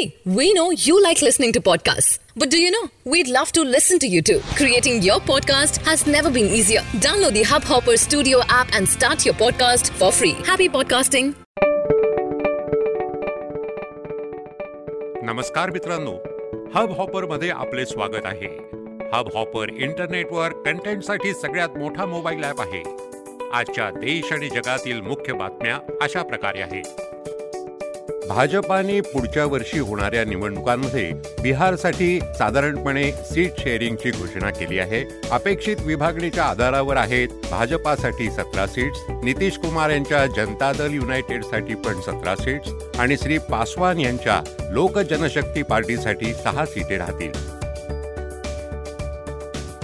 Hey, we know you like listening to podcasts. But do you know? We'd love to listen to you too. Creating your podcast has never been easier. Download the Hubhopper Studio app and start your podcast for free. Happy podcasting. नमस्कार मित्रांनो hub हॉपरमध्ये आपले स्वागत आहे hub hopper इंटरनेटवर कंटेंटसाठी सगळ्यात मोठा mobile app आहे आजच्या देश आणि जगातील मुख्य बातम्या अशा प्रकारे आहेत भाजपाने पुढच्या वर्षी होणाऱ्या निवडणुकांमध्ये बिहारसाठी साधारणपणे सीट शेअरिंगची घोषणा केली आहे. अपेक्षित विभागणीच्या आधारावर आहेत भाजपासाठी सतरा सीट्स नितीश कुमार यांच्या जनता दल युनायटेडसाठी पण सतरा सीट्स आणि श्री पासवान यांच्या लोक जनशक्ती पार्टीसाठी सहा सीटे राहतील.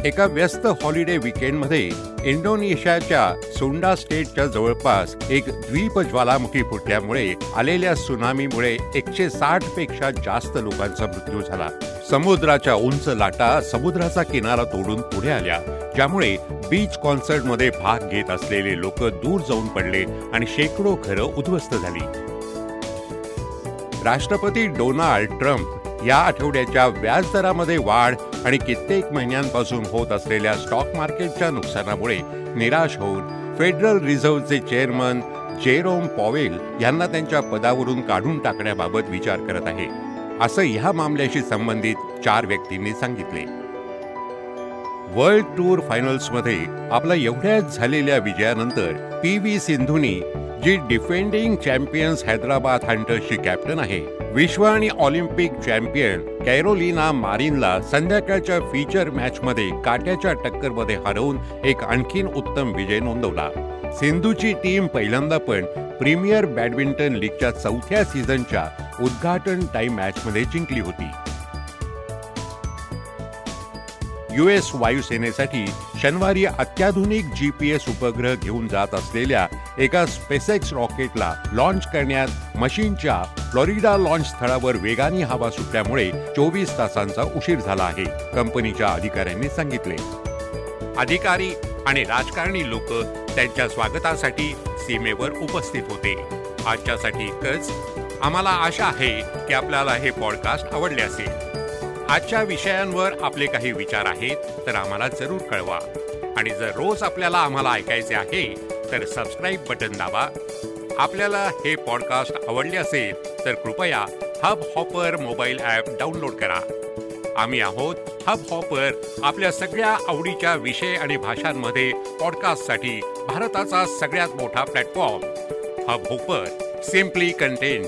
एका व्यस्त हॉलिडे विकेंडमध्ये इंडोनेशियाच्या सुंडा स्टेटच्या जवळपास एक द्वीप ज्वालामुखी फुटल्यामुळे आलेल्या सुनामीमुळे एकशे साठपेक्षा जास्त लोकांचा मृत्यू झाला. समुद्राच्या उंच लाटा समुद्राचा किनारा तोडून पुढे आल्या ज्यामुळे बीच कॉन्सर्टमध्ये भाग घेत असलेले लोक दूर जाऊन पडले आणि शेकडो घरं उद्ध्वस्त झाली. राष्ट्रपती डोनाल्ड ट्रम्प या आठवड्याच्या व्याजदरामध्ये वाढ आणि कित्येक महिन्यांपासून होत असलेल्या स्टॉक मार्केटच्या नुकसानामुळे निराश होऊन फेडरल रिझर्व्हचे चेअरमन जेरोम पॉवेल यांना त्यांच्या पदावरून काढून टाकण्याबाबत विचार करत आहे. असं ह्या मामल्याशी संबंधित चार व्यक्तींनी सांगितले. वर्ल्ड टूर फायनल्समध्ये आपल्या एवढ्याच झालेल्या विजयानंतर पी व्ही सिंधूनी जी डिफेंडिंग चॅम्पियन्स हैदराबाद हंटर्सची कॅप्टन आहे विश्व आणि ऑलिम्पिक चॅम्पियन कॅरोलिना मारिनला संध्याकाळच्या फीचर मॅचमध्ये काट्याच्या टक्करमध्ये हरवून एक आणखीन उत्तम विजय नोंदवला. सिंधूची टीम पहिल्यांदा पण प्रीमियर बॅडमिंटन लीगच्या चौथ्या सीझनच्या उद्घाटन टाइम मॅचमध्ये जिंकली होती. युएस वायुसेनेसाठी शनिवारी अत्याधुनिक जीपीएस उपग्रह घेऊन जात असलेल्या एका स्पेसेक्स रॉकेटला लॉन्च करण्यात मशीनच्या फ्लोरिडा लॉन्च स्थळावर वेगाने हवा सुटल्यामुळे चोवीस तासांचा उशीर झाला आहे कंपनीच्या अधिकाऱ्यांनी सांगितले. अधिकारी आणि राजकारणी लोक त्यांच्या स्वागतासाठी सीमेवर उपस्थित होते. आजच्यासाठी इतकंच. आम्हाला आशा आहे की आपल्याला हे पॉडकास्ट आवडले असेल. आजच्या विषयांवर आपले काही विचार आहेत तर आम्हाला जरूर कळवा. आणि जर रोज आपल्याला आम्हाला ऐकायचे आहे तर सबस्क्राईब बटन दाबा. आपल्याला हे पॉडकास्ट आवडले असेल तर कृपया Hubhopper mobile app download करा. आम्ही आहोत हब हॉपर आपल्या सगळ्या आवडीच्या विषय आणि भाषांमध्ये पॉडकास्टसाठी भारताचा सगळ्यात मोठा platform Hubhopper simply content